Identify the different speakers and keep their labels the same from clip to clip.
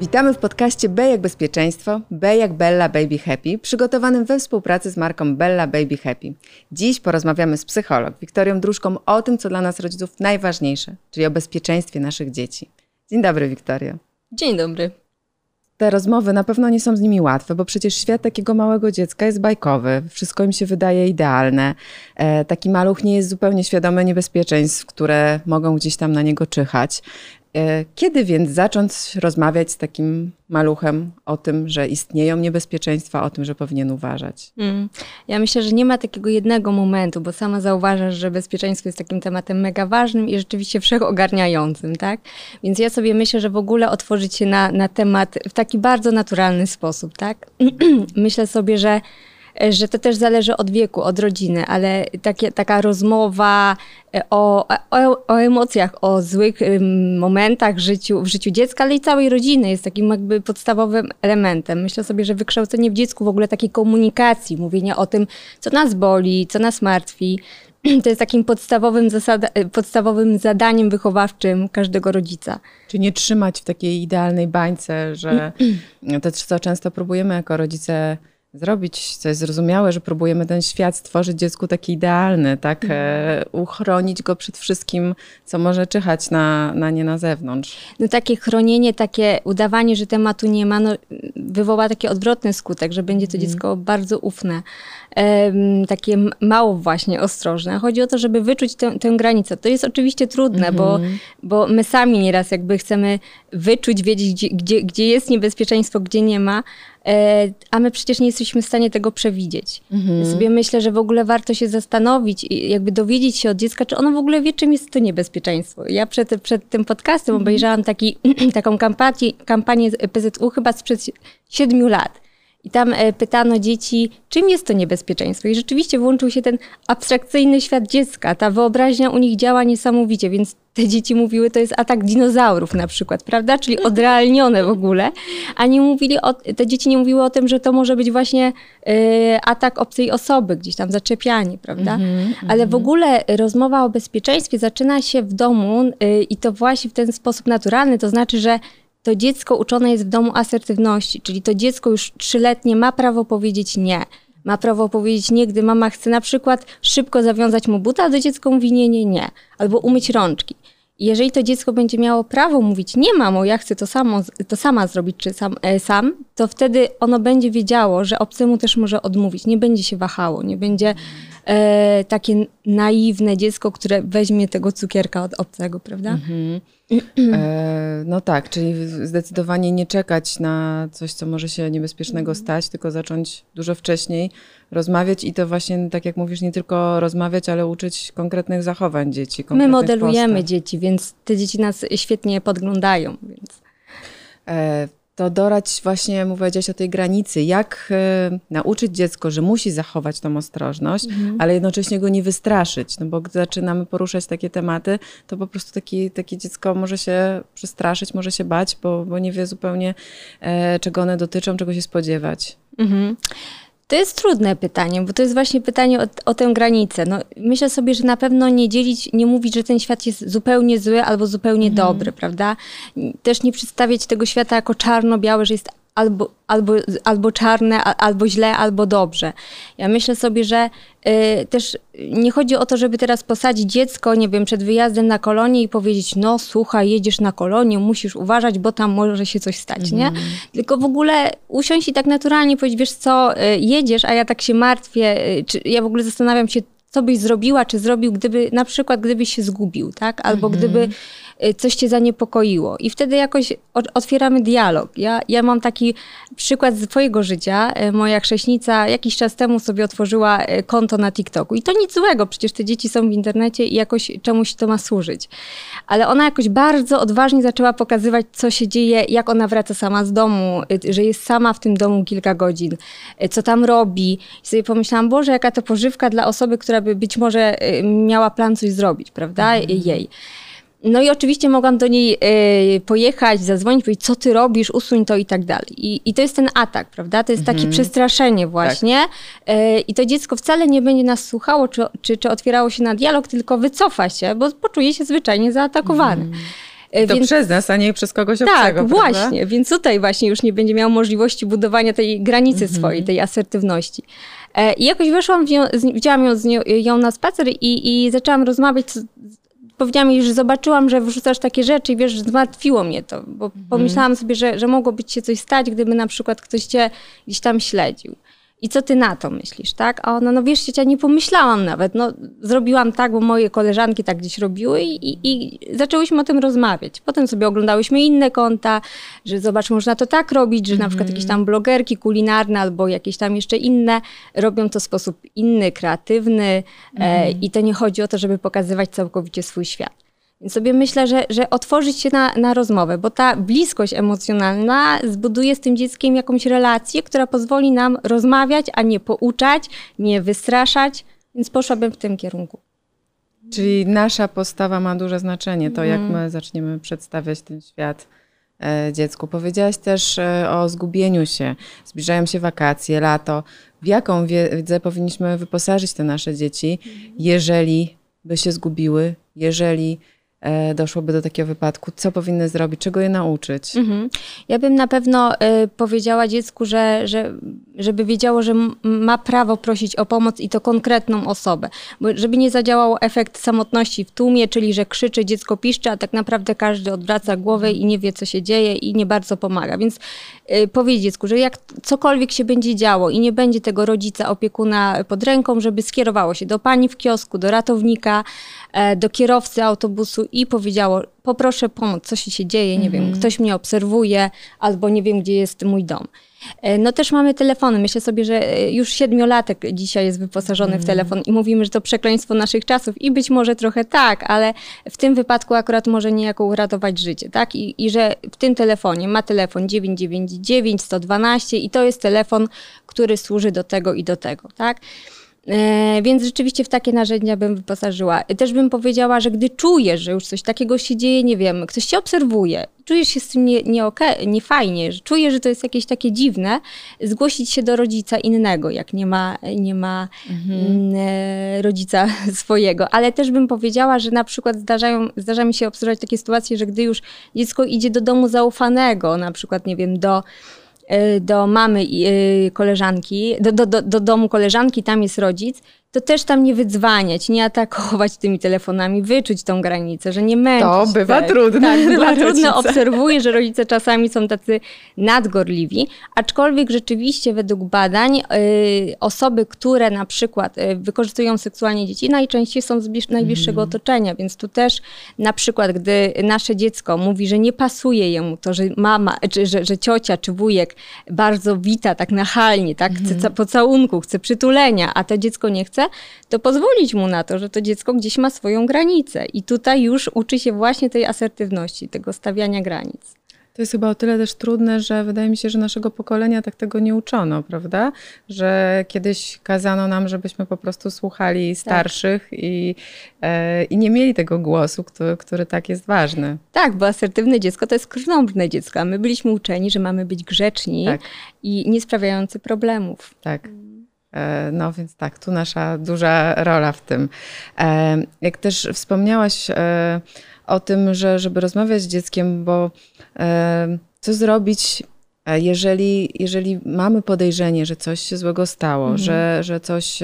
Speaker 1: Witamy w podcaście B jak bezpieczeństwo, B jak Bella Baby Happy, przygotowanym we współpracy z marką Bella Baby Happy. Dziś porozmawiamy z psycholog Wiktorią Dróżką o tym, co dla nas rodziców najważniejsze, czyli o bezpieczeństwie naszych dzieci. Dzień dobry, Wiktorio.
Speaker 2: Dzień dobry.
Speaker 1: Te rozmowy na pewno nie są z nimi łatwe, bo przecież świat takiego małego dziecka jest bajkowy, wszystko im się wydaje idealne. E, taki maluch nie jest zupełnie świadomy niebezpieczeństw, które mogą gdzieś tam na niego czyhać. E, kiedy więc zacząć rozmawiać z takim maluchem o tym, że istnieją niebezpieczeństwa, o tym, że powinien uważać? Mm.
Speaker 2: Ja myślę, że nie ma takiego jednego momentu, bo sama zauważasz, że bezpieczeństwo jest takim tematem mega ważnym i rzeczywiście wszechogarniającym, tak? Więc ja sobie myślę, że w ogóle otworzyć się na, na temat w taki bardzo naturalny sposób, tak? myślę sobie, że że to też zależy od wieku, od rodziny, ale takie, taka rozmowa e, o, o, o, emocjach, o złych momentach w życiu, w życiu dziecka, ale i całej rodziny jest takim jakby podstawowym elementem. Myślę sobie, że wykształcenie w dziecku w ogóle takiej komunikacji, mówienia o tym, co nas boli, co nas martwi, to jest takim podstawowym, zasada, e, podstawowym zadaniem wychowawczym każdego rodzica.
Speaker 1: Czy nie trzymać w takiej idealnej bańce, że to, co często próbujemy jako rodzice zrobić, co jest zrozumiałe, że próbujemy ten świat stworzyć dziecku taki idealny, tak? Mhm. E, uchronić go przed wszystkim, co może czyhać na, na nie na zewnątrz.
Speaker 2: No takie chronienie, takie udawanie, że tematu nie ma, no, wywoła taki odwrotny skutek, że będzie to mhm. dziecko bardzo ufne takie mało właśnie ostrożne. Chodzi o to, żeby wyczuć tę, tę granicę. To jest oczywiście trudne, bo, mhm. bo my sami nieraz jakby chcemy wyczuć, wiedzieć, gdzie, gdzie, gdzie jest niebezpieczeństwo, gdzie nie ma, e, a my przecież nie jesteśmy w stanie tego przewidzieć. Mhm. Sobie myślę, że w ogóle warto się zastanowić i jakby dowiedzieć się od dziecka, czy ono w ogóle wie, czym jest to niebezpieczeństwo. Ja przed, przed tym podcastem mhm. obejrzałam taki, taką kampanię, kampanię PZU chyba sprzed siedmiu lat. I tam e, pytano dzieci, czym jest to niebezpieczeństwo. I rzeczywiście włączył się ten abstrakcyjny świat dziecka. Ta wyobraźnia u nich działa niesamowicie, więc te dzieci mówiły, to jest atak dinozaurów na przykład, prawda? Czyli odrealnione w ogóle. A nie mówili o, te dzieci nie mówiły o tym, że to może być właśnie y, atak obcej osoby, gdzieś tam zaczepianie, prawda? Mm -hmm, Ale w ogóle rozmowa o bezpieczeństwie zaczyna się w domu y, i to właśnie w ten sposób naturalny, to znaczy, że to dziecko uczone jest w domu asertywności, czyli to dziecko już trzyletnie ma prawo powiedzieć nie. Ma prawo powiedzieć nie, gdy mama chce na przykład szybko zawiązać mu buta, a do dziecka mówi nie, nie, nie. Albo umyć rączki. I jeżeli to dziecko będzie miało prawo mówić nie mamo, ja chcę to, samo, to sama zrobić czy sam, e, sam, to wtedy ono będzie wiedziało, że obcemu też może odmówić. Nie będzie się wahało, nie będzie e, takie naiwne dziecko, które weźmie tego cukierka od obcego, prawda? Mhm.
Speaker 1: E, no tak, czyli zdecydowanie nie czekać na coś, co może się niebezpiecznego mhm. stać, tylko zacząć dużo wcześniej rozmawiać i to właśnie, tak jak mówisz, nie tylko rozmawiać, ale uczyć konkretnych zachowań dzieci.
Speaker 2: My modelujemy postaw. dzieci, więc te dzieci nas świetnie podglądają. Więc.
Speaker 1: E, to dorać właśnie, powiedziałaś o tej granicy, jak y, nauczyć dziecko, że musi zachować tą ostrożność, mhm. ale jednocześnie go nie wystraszyć, no bo gdy zaczynamy poruszać takie tematy, to po prostu taki, takie dziecko może się przestraszyć, może się bać, bo, bo nie wie zupełnie, e, czego one dotyczą, czego się spodziewać. Mhm.
Speaker 2: To jest trudne pytanie, bo to jest właśnie pytanie o, o, tę granicę. No, myślę sobie, że na pewno nie dzielić, nie mówić, że ten świat jest zupełnie zły albo zupełnie mhm. dobry, prawda? Też nie przedstawiać tego świata jako czarno-białe, że jest albo, albo, albo czarne, albo źle, albo dobrze. Ja myślę sobie, że y, też nie chodzi o to, żeby teraz posadzić dziecko, nie wiem, przed wyjazdem na kolonię i powiedzieć, no słuchaj, jedziesz na kolonię, musisz uważać, bo tam może się coś stać, nie? Mhm. Tylko w ogóle usiąść i tak naturalnie powiedzieć, wiesz co, y, jedziesz, a ja tak się martwię, y, czy ja w ogóle zastanawiam się, co byś zrobiła, czy zrobił, gdyby na przykład gdybyś się zgubił, tak? Albo mhm. gdyby y, coś cię zaniepokoiło. I wtedy jakoś otwieramy dialog. Ja, ja mam taki przykład z twojego życia. Y, moja chrześnica jakiś czas temu sobie otworzyła y, konto na TikToku. I to nic złego, przecież te dzieci są w internecie i jakoś czemuś to ma służyć. Ale ona jakoś bardzo odważnie zaczęła pokazywać, co się dzieje, jak ona wraca sama z domu, że jest sama w tym domu kilka godzin, co tam robi. I sobie pomyślałam, Boże, jaka to pożywka dla osoby, która by być może y, miała plan coś zrobić, prawda, mhm. jej. No i oczywiście mogłam do niej y, pojechać, zadzwonić, powiedzieć, co ty robisz, usuń to i tak dalej. I, i to jest ten atak, prawda? To jest takie mhm. przestraszenie właśnie. Tak. I to dziecko wcale nie będzie nas słuchało, czy, czy, czy otwierało się na dialog, tylko wycofa się, bo poczuje się zwyczajnie zaatakowane. Mhm.
Speaker 1: E, to więc... przez nas, a nie przez kogoś
Speaker 2: tak,
Speaker 1: obcego,
Speaker 2: Tak, właśnie. Więc tutaj właśnie już nie będzie miał możliwości budowania tej granicy mhm. swojej, tej asertywności. E, I jakoś weszłam, widziałam ją, ją na spacer i, i zaczęłam rozmawiać powiedziałam jej, że zobaczyłam, że wrzucasz takie rzeczy i wiesz, zmartwiło mnie to, bo mhm. pomyślałam sobie, że, że mogłoby ci się coś stać, gdyby na przykład ktoś cię gdzieś tam śledził. I co ty na to myślisz, tak? A ona, no wiesz, ja nie pomyślałam nawet. No, zrobiłam tak, bo moje koleżanki tak gdzieś robiły i, i, zaczęłyśmy o tym rozmawiać. Potem sobie oglądałyśmy inne konta, że zobacz, można to tak robić, że mm na przykład jakieś tam blogerki kulinarne albo jakieś tam jeszcze inne robią to w sposób inny, kreatywny mm e, i to nie chodzi o to, żeby pokazywać całkowicie swój świat. Więc sobie myślę, że, że otworzyć się na, na rozmowę, bo ta bliskość emocjonalna zbuduje z tym dzieckiem jakąś relację, która pozwoli nam rozmawiać, a nie pouczać, nie wystraszać, więc poszłabym w tym kierunku.
Speaker 1: Czyli nasza postawa ma duże znaczenie, to jak mhm. my zaczniemy przedstawiać ten świat e, dziecku. Powiedziałaś też e, o zgubieniu się. Zbliżają się wakacje, lato. W jaką wiedzę powinniśmy wyposażyć te nasze dzieci, mhm. jeżeli by się zgubiły, jeżeli doszłoby do takiego wypadku, co powinny zrobić, czego je nauczyć? Mhm.
Speaker 2: Ja bym na pewno y, powiedziała dziecku, że, że, żeby wiedziało, że ma prawo prosić o pomoc i to konkretną osobę, bo żeby nie zadziałał efekt samotności w tłumie, czyli że krzyczy, dziecko piszczy, a tak naprawdę każdy odwraca głowę i nie wie, co się dzieje i nie bardzo pomaga. Więc y, powiedzieć dziecku, że jak cokolwiek się będzie działo i nie będzie tego rodzica, opiekuna pod ręką, żeby skierowało się do pani w kiosku, do ratownika, y, do kierowcy autobusu i powiedziało, poproszę pomoc, co się dzieje, nie wiem, ktoś mnie obserwuje, albo nie wiem, gdzie jest mój dom. E, no też mamy telefony. Myślę sobie, że e, już siedmiolatek dzisiaj jest wyposażony w telefon i mówimy, że to przekleństwo naszych czasów i być może trochę tak, ale w tym wypadku akurat może niejako uratować życie, tak? I, i że w tym telefonie ma telefon 999, 112 i to jest telefon, który służy do tego i do tego, tak? E, więc rzeczywiście w takie narzędzia bym wyposażyła. Też bym powiedziała, że gdy czujesz, że już coś takiego się dzieje, nie wiem, ktoś cię obserwuje, czujesz się z tym nie, nie, okay, nie fajnie, że czujesz, że to jest jakieś takie dziwne, zgłosić się do rodzica innego, jak nie ma, nie ma mhm. Mm, e, rodzica swojego. Ale też bym powiedziała, że na przykład zdarzają, zdarza mi się obserwować takie sytuacje, że gdy już dziecko idzie do domu zaufanego, na przykład, nie wiem, do do mamy y, koleżanki, do, do, do, do domu koleżanki, tam jest rodzic, to też tam nie wydzwaniać, nie atakować tymi telefonami, wyczuć tą granicę, że nie męczyć.
Speaker 1: To bywa tak, trudne. Tak,
Speaker 2: bywa trudne. Obserwuję, że rodzice czasami są tacy nadgorliwi, aczkolwiek rzeczywiście według badań y, osoby, które na przykład y, wykorzystują seksualnie dzieci, najczęściej są z najbliższego mm. otoczenia, więc tu też na przykład, gdy nasze dziecko mówi, że nie pasuje jemu to, że mama, czy że, że ciocia czy wujek bardzo wita tak nachalnie, tak, mm. chce mhm. pocałunku, chce przytulenia, a to dziecko nie chce, chce, to pozwolić mu na to, że to dziecko gdzieś ma swoją granicę. I tutaj już uczy się właśnie tej asertywności, tego stawiania granic.
Speaker 1: To jest chyba o tyle też trudne, że wydaje mi się, że naszego pokolenia tak tego nie uczono, prawda? Że kiedyś kazano nam, żebyśmy po prostu słuchali tak. starszych tak. i, e, i nie mieli tego głosu, który, który tak jest ważny.
Speaker 2: Tak, bo asertywne dziecko to jest krnąbrne dziecko, a my byliśmy uczeni, że mamy być grzeczni tak. i nie sprawiający problemów.
Speaker 1: Tak. E, no więc tak, tu nasza duża rola w tym. E, jak też wspomniałaś e, o tym, że żeby rozmawiać z dzieckiem, bo co zrobić, jeżeli, jeżeli mamy podejrzenie, że coś się złego stało, mhm. że, że coś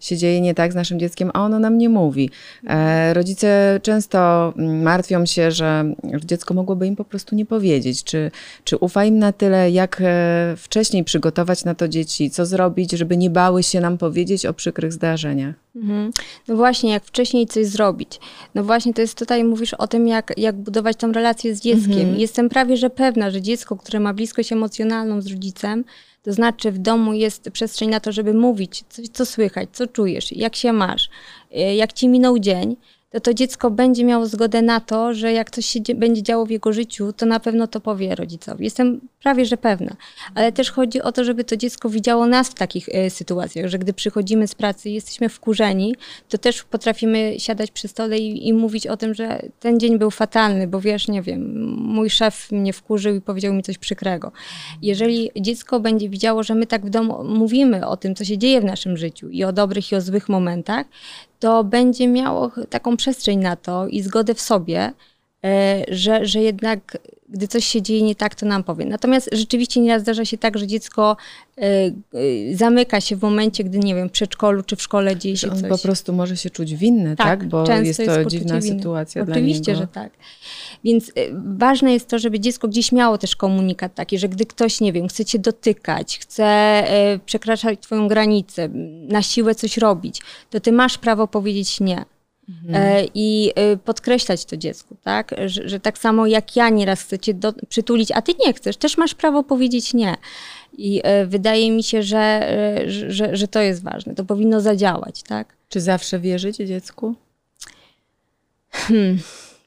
Speaker 1: się dzieje nie tak z naszym dzieckiem, a ono nam nie mówi. E, rodzice często mm, martwią się, że dziecko mogłoby im po prostu nie powiedzieć. Czy, czy ufa im na tyle, jak e, wcześniej przygotować na to dzieci, co zrobić, żeby nie bały się nam powiedzieć o przykrych zdarzeniach?
Speaker 2: Mhm. No właśnie, jak wcześniej coś zrobić. No właśnie, to jest tutaj, mówisz o tym, jak, jak budować tą relację z dzieckiem. Mhm. Jestem prawie, że pewna, że dziecko, które ma bliskość emocjonalną z rodzicem, to znaczy w domu jest przestrzeń na to, żeby mówić, co, co słychać, co czujesz, jak się masz, e, jak ci minął dzień, to to dziecko będzie miało zgodę na to, że jak coś się będzie działo w jego życiu, to na pewno to powie rodzicowi. Jestem prawie, że pewna. Ale też chodzi o to, żeby to dziecko widziało nas w takich y, sytuacjach, że gdy przychodzimy z pracy i jesteśmy wkurzeni, to też potrafimy siadać przy stole i, i mówić o tym, że ten dzień był fatalny, bo wiesz, nie wiem, mój szef mnie wkurzył i powiedział mi coś przykrego. Jeżeli dziecko będzie widziało, że my tak w domu mówimy o tym, co się dzieje w naszym życiu i o dobrych i o złych momentach, to będzie miało taką przestrzeń na to i zgodę w sobie, że, że jednak gdy coś się dzieje nie tak, to nam powie. Natomiast rzeczywiście nieraz zdarza się tak, że dziecko e, e, zamyka się w momencie, gdy, nie wiem, w przedszkolu czy w szkole dzieje się
Speaker 1: On
Speaker 2: coś.
Speaker 1: po prostu może się czuć winny, tak?
Speaker 2: Tak,
Speaker 1: Bo
Speaker 2: często
Speaker 1: jest
Speaker 2: jest
Speaker 1: to
Speaker 2: poczucie
Speaker 1: dziwna
Speaker 2: winy.
Speaker 1: sytuacja dla
Speaker 2: Oczywiście,
Speaker 1: niego.
Speaker 2: że tak. Więc ważne jest to, żeby dziecko gdzieś miało też komunikat taki, że gdy ktoś, nie wiem, chce cię dotykać, chce przekraczać twoją granicę, na siłę coś robić, to ty masz prawo powiedzieć nie. E, I y, podkreślać to dziecku, tak? Że, że tak samo jak ja nieraz chcę cię do, przytulić, a ty nie chcesz, też masz prawo powiedzieć nie. I e, wydaje mi się, że, e, że, że, że to jest ważne. To powinno zadziałać, tak?
Speaker 1: Czy zawsze wierzyć dziecku?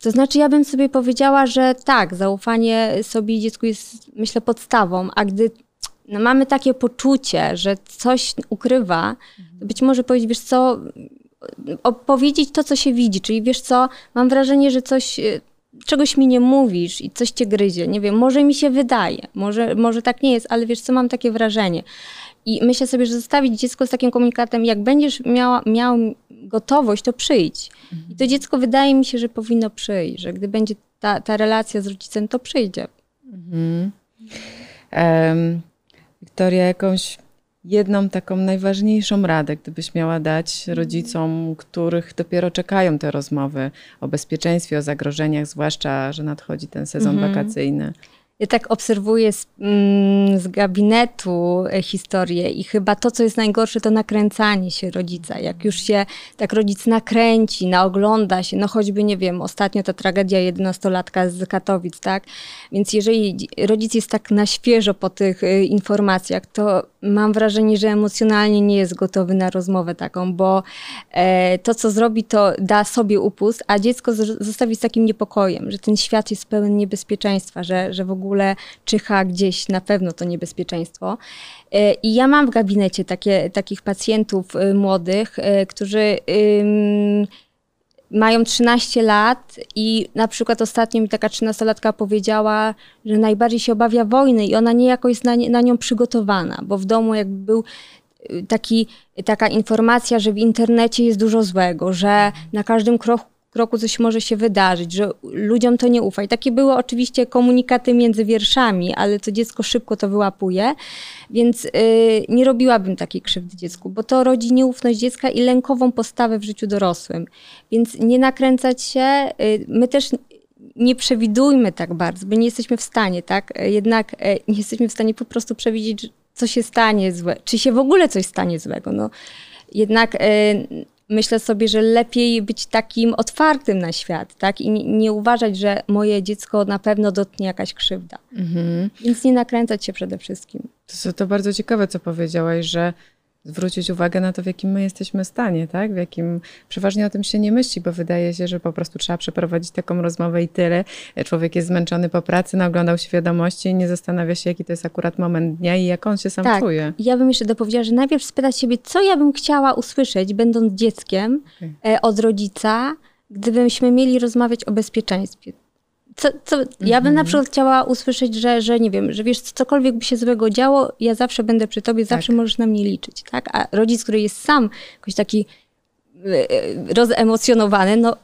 Speaker 2: To znaczy, ja bym sobie powiedziała, że tak, zaufanie sobie i dziecku jest, myślę, podstawą, a gdy no, mamy takie poczucie, że coś ukrywa, to być może powiedzieć, wiesz co, opowiedzieć to, co się widzi, czyli wiesz co, mam wrażenie, że coś, y, czegoś mi nie mówisz i coś cię gryzie, nie wiem, może mi się wydaje, może, może tak nie jest, ale wiesz co, mam takie wrażenie. I myślę sobie, że zostawić dziecko z takim komunikatem, jak będziesz miała, miał gotowość, to przyjdź. I to dziecko wydaje mi się, że powinno przyjść, że gdy będzie ta, ta relacja z rodzicem, to przyjdzie.
Speaker 1: Em, Wiktoria, jakąś jedną taką najważniejszą radę, gdybyś miała dać rodzicom, których dopiero czekają te rozmowy o bezpieczeństwie, o zagrożeniach, zwłaszcza, że nadchodzi ten sezon wakacyjny.
Speaker 2: Ja tak obserwuję z, mm, z gabinetu e, historię i chyba to, co jest najgorsze, to nakręcanie się rodzica. Jak już się tak rodzic nakręci, naogląda się, no choćby, nie wiem, ostatnio ta tragedia 11-latka z Katowic, tak? Więc jeżeli dzi- rodzic jest tak na świeżo po tych y, informacjach, to mam wrażenie, że emocjonalnie nie jest gotowy na rozmowę taką, bo e, to, co zrobi, to da sobie upust, a dziecko zostawi z takim niepokojem, że ten świat jest pełen niebezpieczeństwa, że, że w ogóle czyha gdzieś na pewno to niebezpieczeństwo. E, I ja mam w gabinecie takie, takich pacjentów y, młodych, y, którzy mają 13 lat i na przykład ostatnio mi taka 13-latka powiedziała, że najbardziej się obawia wojny i ona niejako jest na, nie, na nią przygotowana, bo w domu jakby był y, taki, taka informacja, że w internecie jest dużo złego, że na każdym kroku kroku coś może się wydarzyć, że ludziom to nie ufa. I takie były oczywiście komunikaty między wierszami, ale to dziecko szybko to wyłapuje, więc y, nie robiłabym takiej krzywdy dziecku, bo to rodzi nieufność dziecka i lękową postawę w życiu dorosłym. Więc nie nakręcać się, y, my też nie przewidujmy tak bardzo, bo nie jesteśmy w stanie, tak? Jednak e, nie jesteśmy w stanie po prostu przewidzieć, co się stanie złe, czy się w ogóle coś stanie złego. No, jednak e, myślę sobie, że lepiej być takim otwartym na świat, tak? I nie, uważać, że moje dziecko na pewno dotknie jakaś krzywda. Więc nie nakręcać się przede wszystkim.
Speaker 1: To, to bardzo ciekawe, co powiedziałaś, że zwrócić uwagę na to, w jakim my jesteśmy stanie, tak? W jakim przeważnie o tym się nie myśli, bo wydaje się, że po prostu trzeba przeprowadzić taką rozmowę i tyle. Człowiek jest zmęczony po pracy, naoglądał się wiadomości i nie zastanawia się, jaki to jest akurat moment dnia i jak on się sam
Speaker 2: tak.
Speaker 1: czuje.
Speaker 2: Ja bym jeszcze dopowiedziała, że najpierw spytać siebie, co ja bym chciała usłyszeć, będąc dzieckiem
Speaker 1: Okej.
Speaker 2: e, od rodzica, gdybyśmy mieli rozmawiać o bezpieczeństwie. Co, co, Ja bym na przykład chciała usłyszeć, że, że nie wiem, że wiesz, cokolwiek by się złego działo, ja zawsze będę przy tobie, zawsze możesz na mnie liczyć, tak? A rodzic, który jest sam jakoś taki e, e, rozemocjonowany, no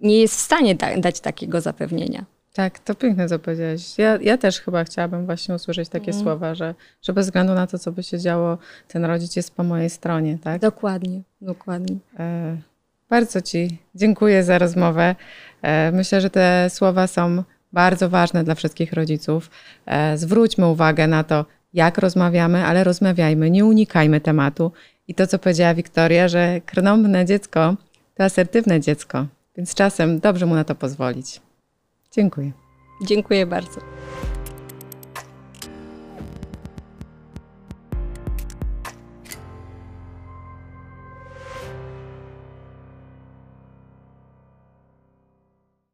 Speaker 2: nie jest w stanie da, dać takiego zapewnienia.
Speaker 1: Tak, to piękne, co powiedziałaś. Ja, ja też chyba chciałabym właśnie usłyszeć takie
Speaker 2: Mhm.
Speaker 1: słowa, że, że bez względu na to, co by się działo, ten rodzic jest po mojej stronie, tak?
Speaker 2: Dokładnie, dokładnie.
Speaker 1: E, Bardzo Ci dziękuję za rozmowę. E, Myślę, że te słowa są bardzo ważne dla wszystkich rodziców. E, Zwróćmy uwagę na to, jak rozmawiamy, ale rozmawiajmy, nie unikajmy tematu. I to, co powiedziała Wiktoria, że krnąbne dziecko to asertywne dziecko, więc czasem dobrze mu na to pozwolić. Dziękuję.
Speaker 2: Dziękuję bardzo.